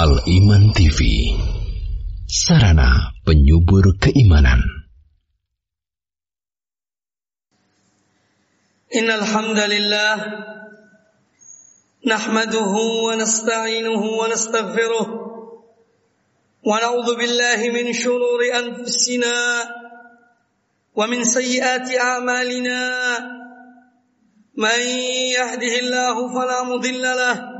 Al-Iman TV Sarana penyubur keimanan. Innal hamdalillah nahmaduhu wa nasta'inuhu wa nastaghfiruh wa na'udzu billahi min shururi anfusina wa min sayyiati a'malina. Man yahdihillahu fala mudilla lahu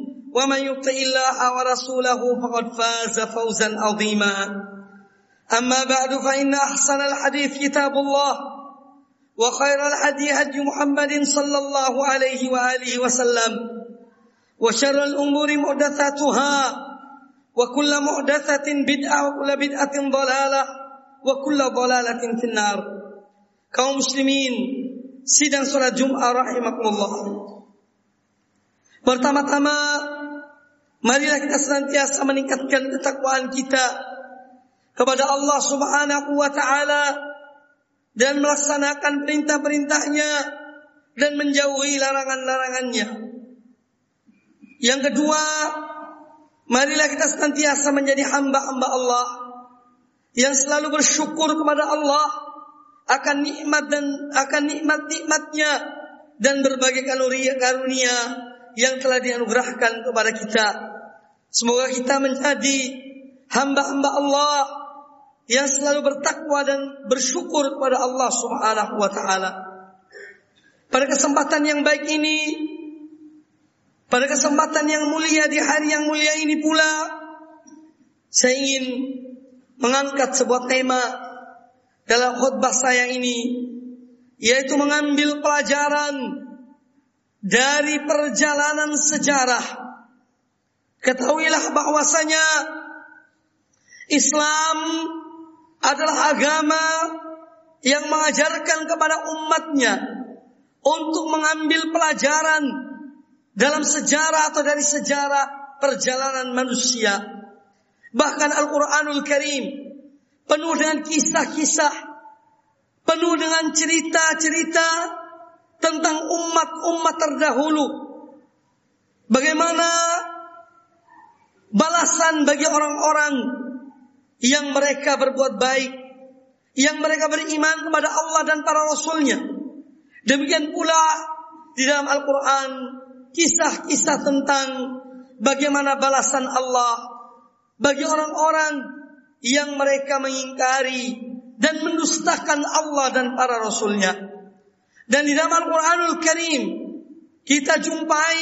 ومن يطع الله ورسوله فقد فاز فوزا عظيما. أما بعد فإن أحسن الحديث كتاب الله وخير الهدي هدي محمد صلى الله عليه وآله وسلم وشر الأمور محدثاتها وكل محدثة بدعة وكل بدعة ضلالة وكل ضلالة في النار. kaum muslimin sidang salat Jumat rahimakumullah Pertama-tama marilah kita senantiasa meningkatkan ketakwaan kita kepada Allah Subhanahu wa taala dan melaksanakan perintah-perintahnya dan menjauhi larangan-larangannya. Yang kedua, marilah kita senantiasa menjadi hamba-hamba Allah yang selalu bersyukur kepada Allah akan nikmat dan akan nikmat-nikmatnya dan berbagai karunia-karunia yang telah dianugerahkan kepada kita. Semoga kita menjadi hamba-hamba Allah yang selalu bertakwa dan bersyukur kepada Allah Subhanahu wa taala. Pada kesempatan yang baik ini, pada kesempatan yang mulia di hari yang mulia ini pula, saya ingin mengangkat sebuah tema dalam khutbah saya ini, yaitu mengambil pelajaran dari perjalanan sejarah. Ketahuilah bahwasanya Islam adalah agama yang mengajarkan kepada umatnya untuk mengambil pelajaran dalam sejarah atau dari sejarah perjalanan manusia. Bahkan Al-Quranul Karim penuh dengan kisah-kisah, penuh dengan cerita-cerita tentang umat-umat terdahulu. Bagaimana balasan bagi orang-orang yang mereka berbuat baik, yang mereka beriman kepada Allah dan para rasulnya. Demikian pula di dalam Al-Quran kisah-kisah tentang bagaimana balasan Allah bagi orang-orang yang mereka mengingkari dan mendustakan Allah dan para rasulnya. Dan di dalam Al-Quranul Karim kita jumpai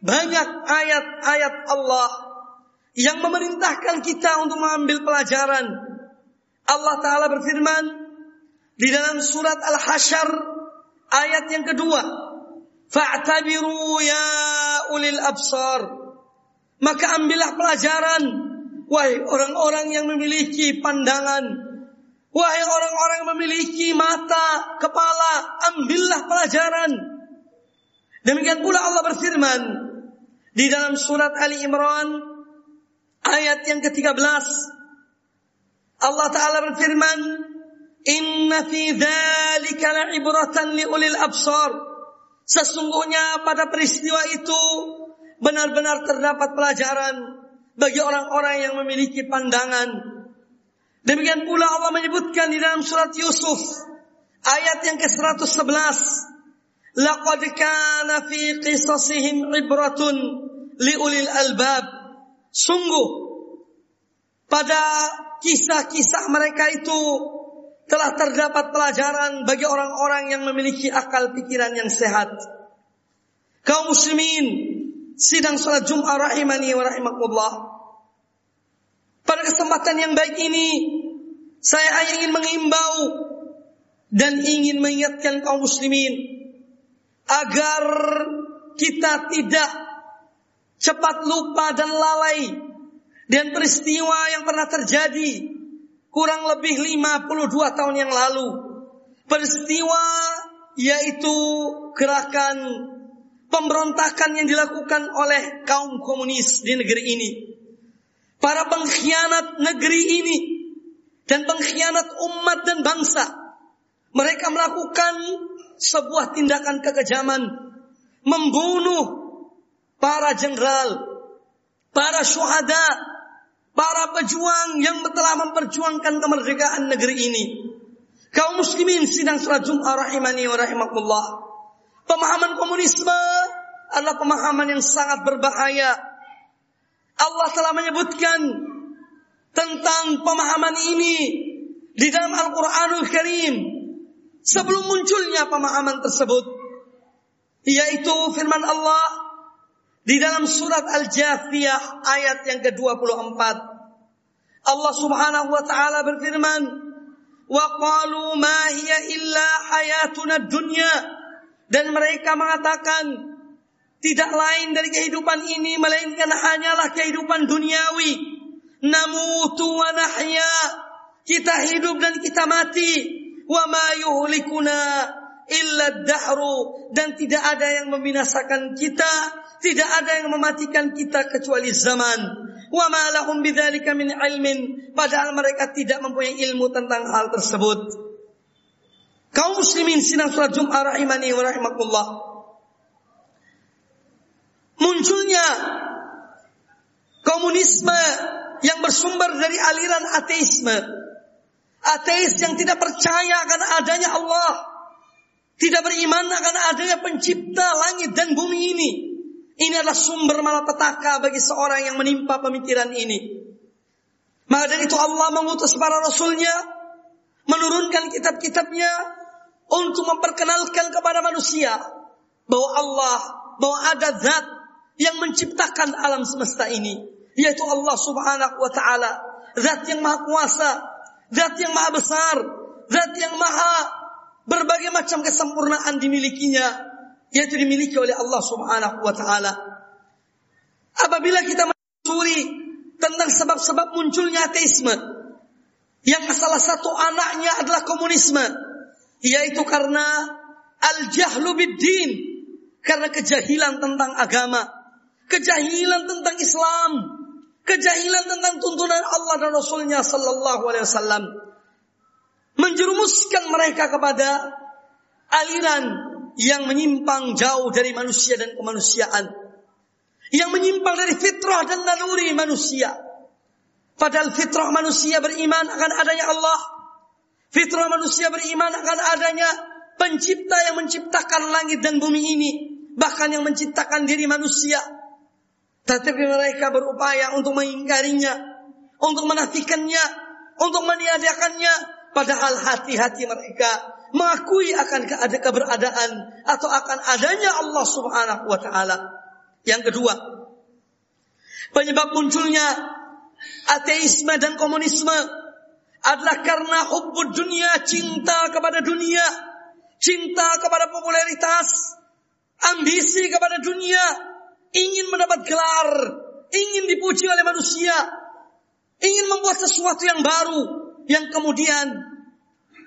banyak ayat-ayat Allah yang memerintahkan kita untuk mengambil pelajaran. Allah Ta'ala berfirman di dalam surat Al-Hasyr ayat yang kedua. Fa'tabiru ya ulil absar. Maka ambillah pelajaran. Wahai orang-orang yang memiliki pandangan Wahai orang-orang yang memiliki mata, kepala, ambillah pelajaran. Demikian pula Allah berfirman di dalam surat Ali Imran ayat yang ke-13. Allah Ta'ala berfirman, Inna fi dhalika la'ibratan liulil absar. Sesungguhnya pada peristiwa itu benar-benar terdapat pelajaran bagi orang-orang yang memiliki pandangan, Demikian pula Allah menyebutkan di dalam surat Yusuf ayat yang ke-111 Laqad kana fi qisasihim ibratun liulil albab Sungguh pada kisah-kisah mereka itu telah terdapat pelajaran bagi orang-orang yang memiliki akal pikiran yang sehat. Kaum muslimin sidang salat Jumat rahimani wa rahimakumullah. Pada kesempatan yang baik ini saya hanya ingin mengimbau dan ingin mengingatkan kaum muslimin agar kita tidak cepat lupa dan lalai dan peristiwa yang pernah terjadi kurang lebih 52 tahun yang lalu. Peristiwa yaitu gerakan pemberontakan yang dilakukan oleh kaum komunis di negeri ini. Para pengkhianat negeri ini dan pengkhianat umat dan bangsa. Mereka melakukan sebuah tindakan kekejaman membunuh para jenderal, para syuhada, para pejuang yang telah memperjuangkan kemerdekaan negeri ini. Kaum muslimin sidang salat Jumat rahimani wa rahimakumullah. Pemahaman komunisme adalah pemahaman yang sangat berbahaya. Allah telah menyebutkan tentang pemahaman ini di dalam Al-Qur'anul Karim sebelum munculnya pemahaman tersebut yaitu firman Allah di dalam surat Al-Jathiyah ayat yang ke-24 Allah Subhanahu wa taala berfirman wa qalu ma hiya illa hayatuna dunya. Dan mereka mengatakan tidak lain dari kehidupan ini melainkan hanyalah kehidupan duniawi. Namutu wa nahya. Kita hidup dan kita mati. Wa ma yuhlikuna illa dahru dan tidak ada yang membinasakan kita tidak ada yang mematikan kita kecuali zaman. Wa ma lahum bidzalika min ilmin. Padahal mereka tidak mempunyai ilmu tentang hal tersebut. Kaum muslimin sinang salat Jumat rahimani wa rahimakumullah. Munculnya komunisme yang bersumber dari aliran ateisme. Ateis yang tidak percaya akan adanya Allah. Tidak beriman akan adanya pencipta langit dan bumi ini. Ini adalah sumber malapetaka bagi seorang yang menimpa pemikiran ini. Maka dari itu Allah mengutus para rasulnya, menurunkan kitab-kitabnya untuk memperkenalkan kepada manusia bahwa Allah, bahwa ada zat yang menciptakan alam semesta ini, yaitu Allah Subhanahu wa taala, zat yang maha kuasa, zat yang maha besar, zat yang maha berbagai macam kesempurnaan dimilikinya, yaitu dimiliki oleh Allah Subhanahu wa taala. Apabila kita menelusuri tentang sebab-sebab munculnya ateisme yang salah satu anaknya adalah komunisme yaitu karena al-jahlu bid-din karena kejahilan tentang agama, kejahilan tentang Islam, kejahilan tentang tuntunan Allah dan Rasulnya Sallallahu Alaihi Wasallam, menjerumuskan mereka kepada aliran yang menyimpang jauh dari manusia dan kemanusiaan. Yang menyimpang dari fitrah dan naluri manusia. Padahal fitrah manusia beriman akan adanya Allah. Fitrah manusia beriman akan adanya pencipta yang menciptakan langit dan bumi ini. Bahkan yang menciptakan diri manusia. Tetapi mereka berupaya untuk mengingkarinya. Untuk menafikannya. Untuk meniadakannya. Padahal hati-hati mereka mengakui akan keberadaan atau akan adanya Allah Subhanahu wa taala. Yang kedua, penyebab munculnya ateisme dan komunisme adalah karena hubbud dunia, cinta kepada dunia, cinta kepada popularitas, ambisi kepada dunia, ingin mendapat gelar, ingin dipuji oleh manusia, ingin membuat sesuatu yang baru yang kemudian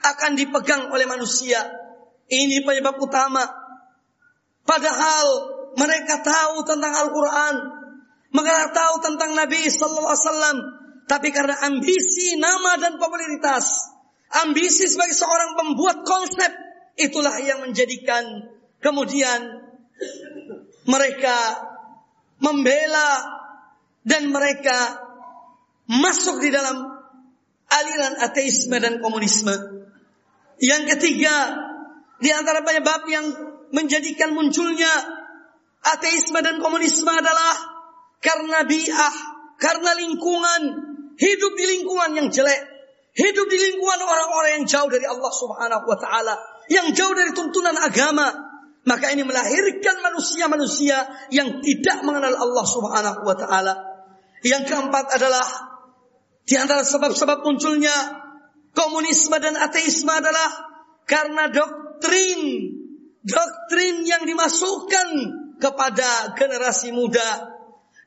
akan dipegang oleh manusia. Ini penyebab utama. Padahal mereka tahu tentang Al-Quran. Mereka tahu tentang Nabi Wasallam. Tapi karena ambisi, nama dan popularitas. Ambisi sebagai seorang pembuat konsep. Itulah yang menjadikan kemudian mereka membela dan mereka masuk di dalam aliran ateisme dan komunisme. Yang ketiga, di antara penyebab yang menjadikan munculnya ateisme dan komunisme adalah karena bi'ah, karena lingkungan. Hidup di lingkungan yang jelek, hidup di lingkungan orang-orang yang jauh dari Allah Subhanahu wa taala, yang jauh dari tuntunan agama, maka ini melahirkan manusia-manusia yang tidak mengenal Allah Subhanahu wa taala. Yang keempat adalah di antara sebab-sebab munculnya komunisme dan ateisme adalah karena doktrin doktrin yang dimasukkan kepada generasi muda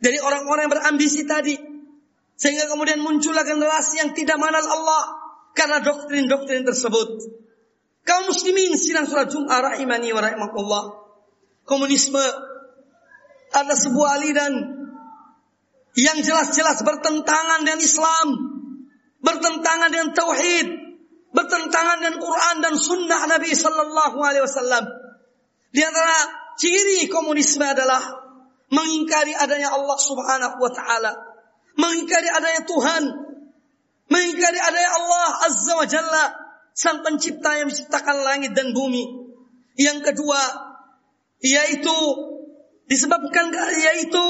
dari orang-orang yang berambisi tadi sehingga kemudian muncullah generasi yang tidak mengenal Allah karena doktrin-doktrin tersebut. Kaum muslimin sidang surat Jum'ah rahimani wa rahimakumullah. Komunisme adalah sebuah aliran yang jelas-jelas bertentangan dengan Islam, bertentangan dengan tauhid, bertentangan dengan Quran dan sunnah Nabi sallallahu alaihi wasallam. Di antara ciri komunisme adalah mengingkari adanya Allah Subhanahu wa taala mengingkari adanya Tuhan, mengingkari adanya Allah Azza wa Jalla, sang pencipta yang menciptakan langit dan bumi. Yang kedua, yaitu disebabkan yaitu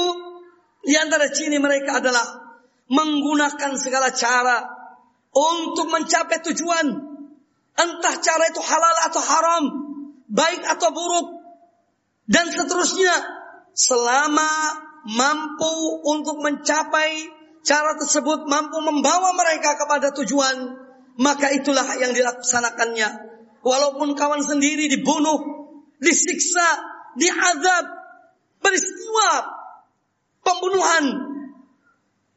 di antara ciri mereka adalah menggunakan segala cara untuk mencapai tujuan. Entah cara itu halal atau haram, baik atau buruk, dan seterusnya selama mampu untuk mencapai cara tersebut mampu membawa mereka kepada tujuan, maka itulah yang dilaksanakannya. Walaupun kawan sendiri dibunuh, disiksa, diazab, peristiwa pembunuhan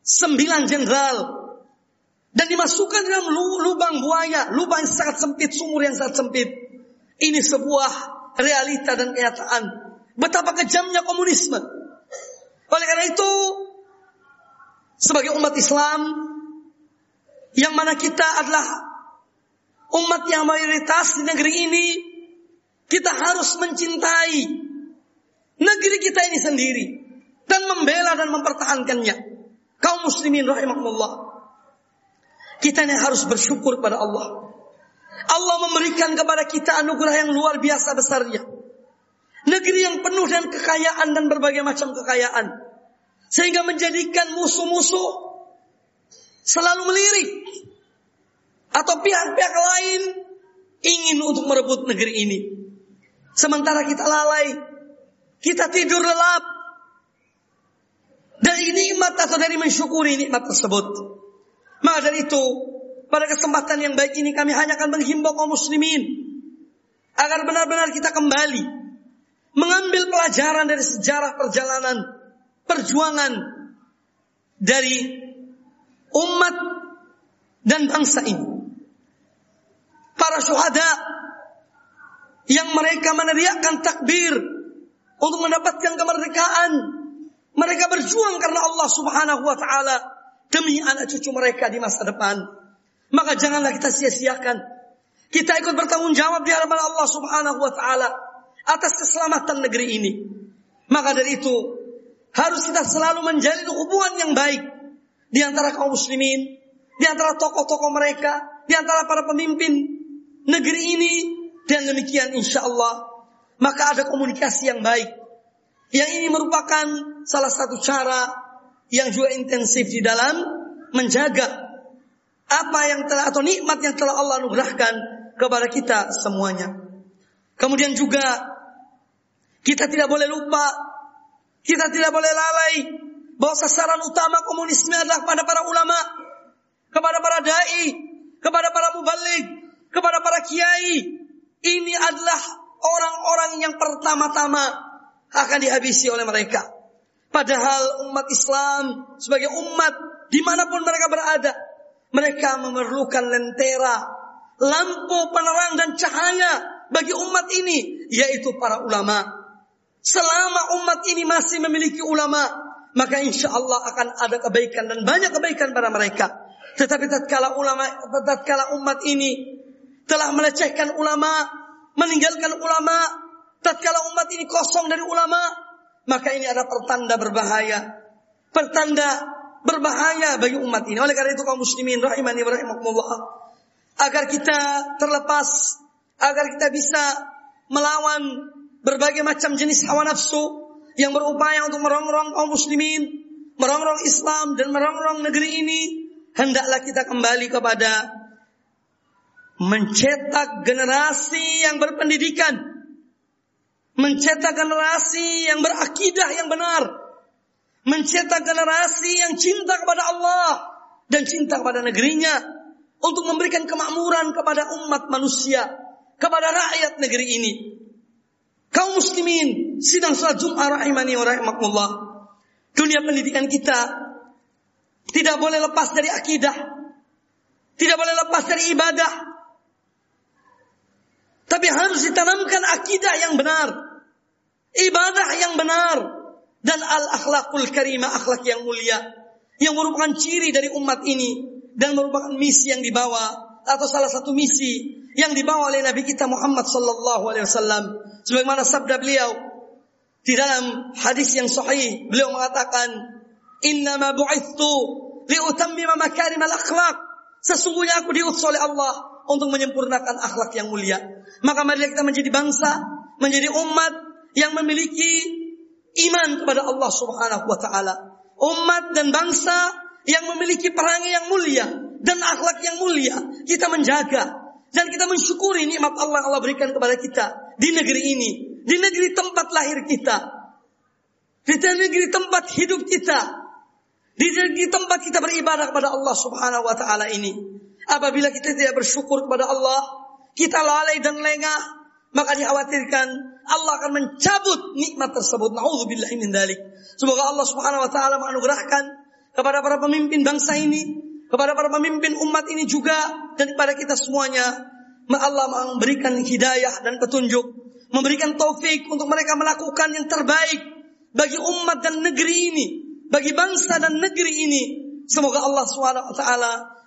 sembilan jenderal dan dimasukkan dalam lubang buaya, lubang yang sangat sempit, sumur yang sangat sempit. Ini sebuah realita dan kenyataan. Betapa kejamnya komunisme. Oleh karena itu, sebagai umat Islam yang mana kita adalah umat yang mayoritas di negeri ini, kita harus mencintai negeri kita ini sendiri dan membela dan mempertahankannya. Kaum muslimin rahimahullah. Kita ini harus bersyukur kepada Allah. Allah memberikan kepada kita anugerah yang luar biasa besarnya. Negeri yang penuh dengan kekayaan dan berbagai macam kekayaan. Sehingga menjadikan musuh-musuh selalu melirik. Atau pihak-pihak lain ingin untuk merebut negeri ini. Sementara kita lalai, kita tidur lelap. Dari nikmat atau dari mensyukuri nikmat tersebut. Maka dari itu, pada kesempatan yang baik ini kami hanya akan menghimbau kaum muslimin agar benar-benar kita kembali mengambil pelajaran dari sejarah perjalanan perjuangan dari umat dan bangsa ini. Para syuhada yang mereka meneriakkan takbir untuk mendapatkan kemerdekaan. Mereka berjuang karena Allah Subhanahu wa taala demi anak cucu mereka di masa depan. Maka janganlah kita sia-siakan. Kita ikut bertanggung jawab di hadapan Allah Subhanahu wa taala atas keselamatan negeri ini. Maka dari itu, harus kita selalu menjalin hubungan yang baik di antara kaum muslimin, di antara tokoh-tokoh mereka, di antara para pemimpin negeri ini dan demikian insya Allah maka ada komunikasi yang baik. Yang ini merupakan salah satu cara yang juga intensif di dalam menjaga apa yang telah atau nikmat yang telah Allah anugerahkan kepada kita semuanya. Kemudian juga kita tidak boleh lupa kita tidak boleh lalai bahwa sasaran utama komunisme adalah kepada para ulama, kepada para dai, kepada para mubalik, kepada para kiai. Ini adalah orang-orang yang pertama-tama akan dihabisi oleh mereka. Padahal umat Islam sebagai umat di mana pun mereka berada, mereka memerlukan lentera, lampu penerang dan cahaya bagi umat ini, yaitu para ulama. Selama umat ini masih memiliki ulama, maka insya Allah akan ada kebaikan dan banyak kebaikan pada mereka. Tetapi tatkala ulama, tatkala umat ini telah melecehkan ulama, meninggalkan ulama, tatkala umat ini kosong dari ulama, maka ini ada pertanda berbahaya. Pertanda berbahaya bagi umat ini. Oleh karena itu kaum muslimin rahimani wa rahimakumullah. Agar kita terlepas, agar kita bisa melawan berbagai macam jenis hawa nafsu yang berupaya untuk merongrong kaum muslimin, merongrong Islam dan merongrong negeri ini, hendaklah kita kembali kepada mencetak generasi yang berpendidikan, mencetak generasi yang berakidah yang benar, mencetak generasi yang cinta kepada Allah dan cinta kepada negerinya untuk memberikan kemakmuran kepada umat manusia, kepada rakyat negeri ini. Kaum muslimin, sidang salat Jum'ah rahimani wa rahimakumullah. Dunia pendidikan kita tidak boleh lepas dari akidah. Tidak boleh lepas dari ibadah. Tapi harus ditanamkan akidah yang benar. Ibadah yang benar. Dan al-akhlakul karimah, akhlak yang mulia. Yang merupakan ciri dari umat ini. Dan merupakan misi yang dibawa. Atau salah satu misi yang dibawa oleh Nabi kita Muhammad sallallahu alaihi wasallam sebagaimana sabda beliau di dalam hadis yang sahih beliau mengatakan innama bu'ithu liutammima makarimal akhlak sesungguhnya aku diutus oleh Allah untuk menyempurnakan akhlak yang mulia maka mari kita menjadi bangsa menjadi umat yang memiliki iman kepada Allah Subhanahu wa taala. Umat dan bangsa yang memiliki perangai yang mulia dan akhlak yang mulia. Kita menjaga dan kita mensyukuri nikmat Allah Allah berikan kepada kita di negeri ini, di negeri tempat lahir kita, di negeri tempat hidup kita, di negeri tempat kita beribadah kepada Allah Subhanahu wa taala ini. Apabila kita tidak bersyukur kepada Allah, kita lalai dan lengah, maka dikhawatirkan Allah akan mencabut nikmat tersebut. Nauzubillahi min. Semoga Allah Subhanahu wa taala menganugerahkan kepada para pemimpin bangsa ini kepada para pemimpin umat ini juga dan kepada kita semuanya. Allah memberikan hidayah dan petunjuk, memberikan taufik untuk mereka melakukan yang terbaik bagi umat dan negeri ini, bagi bangsa dan negeri ini. Semoga Allah SWT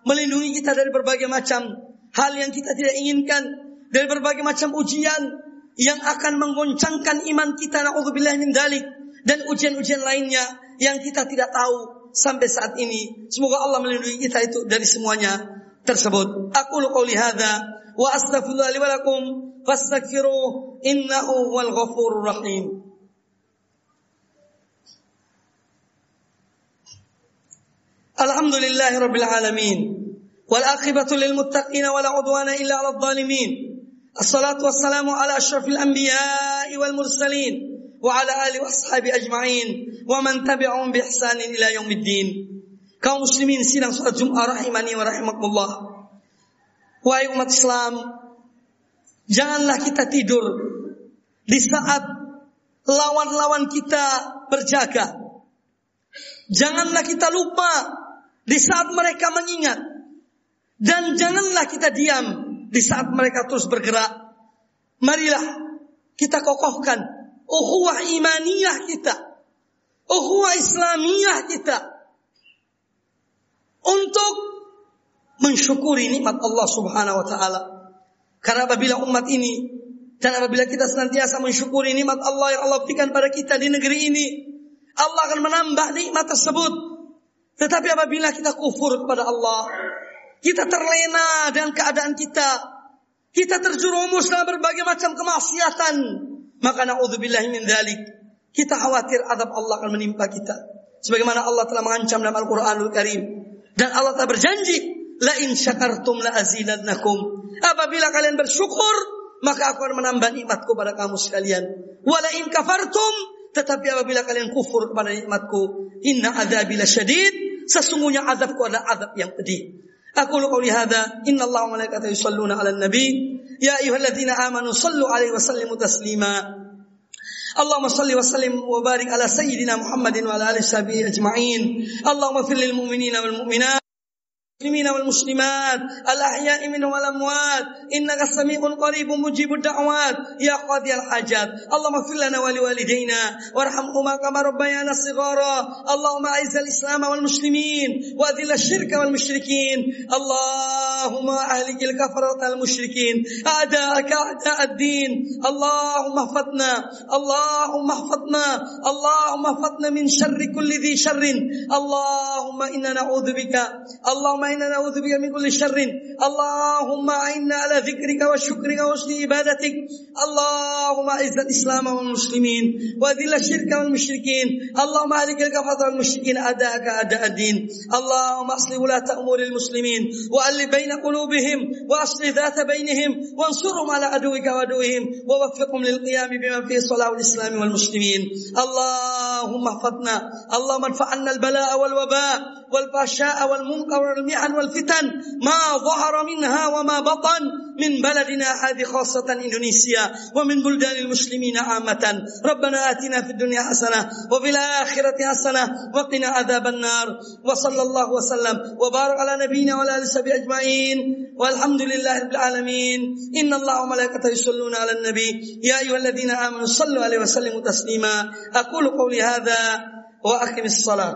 melindungi kita dari berbagai macam hal yang kita tidak inginkan, dari berbagai macam ujian yang akan menggoncangkan iman kita naudzubillah min dalik dan ujian-ujian lainnya yang kita tidak tahu sampai saat ini. Semoga Allah melindungi kita itu dari semuanya tersebut. Aku lu qauli hadza wa astaghfirullah li wa lakum fastaghfiruh innahu wal ghafurur rahim. Alhamdulillahi rabbil alamin. Wal aqibatu lil muttaqin wa la udwana illa 'alal zalimin. Assalatu wassalamu ala asyrafil anbiya wal mursalin wa ala ali washabi ajma'in wa man tabi'ahum bi ihsanin ila yaumiddin. Kaum muslimin sidang salat Jumat rahimani wa rahimakumullah. Wahai umat Islam, janganlah kita tidur di saat lawan-lawan kita berjaga. Janganlah kita lupa di saat mereka mengingat dan janganlah kita diam di saat mereka terus bergerak marilah kita kokohkan ukhuwah imaniyah kita, ukhuwah islamiyah kita untuk mensyukuri nikmat Allah Subhanahu wa taala. Karena apabila umat ini dan apabila kita senantiasa mensyukuri nikmat Allah yang Allah berikan pada kita di negeri ini, Allah akan menambah nikmat tersebut. Tetapi apabila kita kufur kepada Allah, kita terlena dengan keadaan kita, kita terjerumus dalam berbagai macam kemaksiatan, maka naudzubillahi min dzalik. Kita khawatir azab Allah akan menimpa kita. Sebagaimana Allah telah mengancam dalam Al-Qur'anul Karim dan Allah telah berjanji, la in syakartum la azidannakum. Apabila kalian bersyukur, maka aku akan menambah nikmatku pada kamu sekalian. Wala in kafartum, tetapi apabila kalian kufur kepada nikmatku, inna adzabi lasyadid, sesungguhnya azabku adalah azab yang pedih. أقول قولي هذا. إن الله وملائكته يصلون على النبي. يا أيها الذين آمنوا صلوا عليه وسلموا تسليما. اللهم صل وسلم وبارك على سيدنا محمد وعلى آله وصحبه أجمعين. اللهم اغفر للمؤمنين والمؤمنات. المسلمين والمسلمات الأحياء منهم والأموات. إنك سميع قريب مجيب الدعوات. يا قاضي الحاجات اللهم اغفر لنا ولوالدينا وارحمهما كما ربيانا صغارا. اللهم أعز الإسلام والمسلمين وأذل الشرك والمشركين. اللهم أهلك الكفرة المشركين أعداءك أعداء الدين. اللهم احفظنا اللهم احفظنا اللهم احفظنا من شر كل ذي شر. اللهم إنا نعوذ بك. اللهم إنا نعوذ بك من كل شر. اللهم أعنا على ذكرك وشكرك وحسن عبادتك. اللهم أعز الإسلام والمسلمين وأذل الشرك والمشركين. اللهم أهلك الكفرة والمشركين. أداك أداء الدين. اللهم أصلح ولاة أمور المسلمين وألف بين قلوبهم وأصلح ذات بينهم وانصرهم على عدوك وعدوهم ووفقهم للقيام بما فيه صلاح الإسلام والمسلمين. اللهم احفظنا. اللهم ارفع عنا البلاء والوباء والفحشاء والمنكر والفتن. ما ظهر منها وما بطن من بلدنا هذه خاصة إندونيسيا ومن بلدان المسلمين عامة. ربنا آتنا في الدنيا حسنة وفي الآخرة حسنة وقنا عذاب النار. وصلى الله وسلم وبارك على نبينا وعلى آله وصحبه أجمعين. والحمد لله رب العالمين. إن الله وملائكته يصلون على النبي. يا أيها الذين آمنوا صلوا عليه وسلموا تسليما. أقول قولي هذا وأقم الصلاة.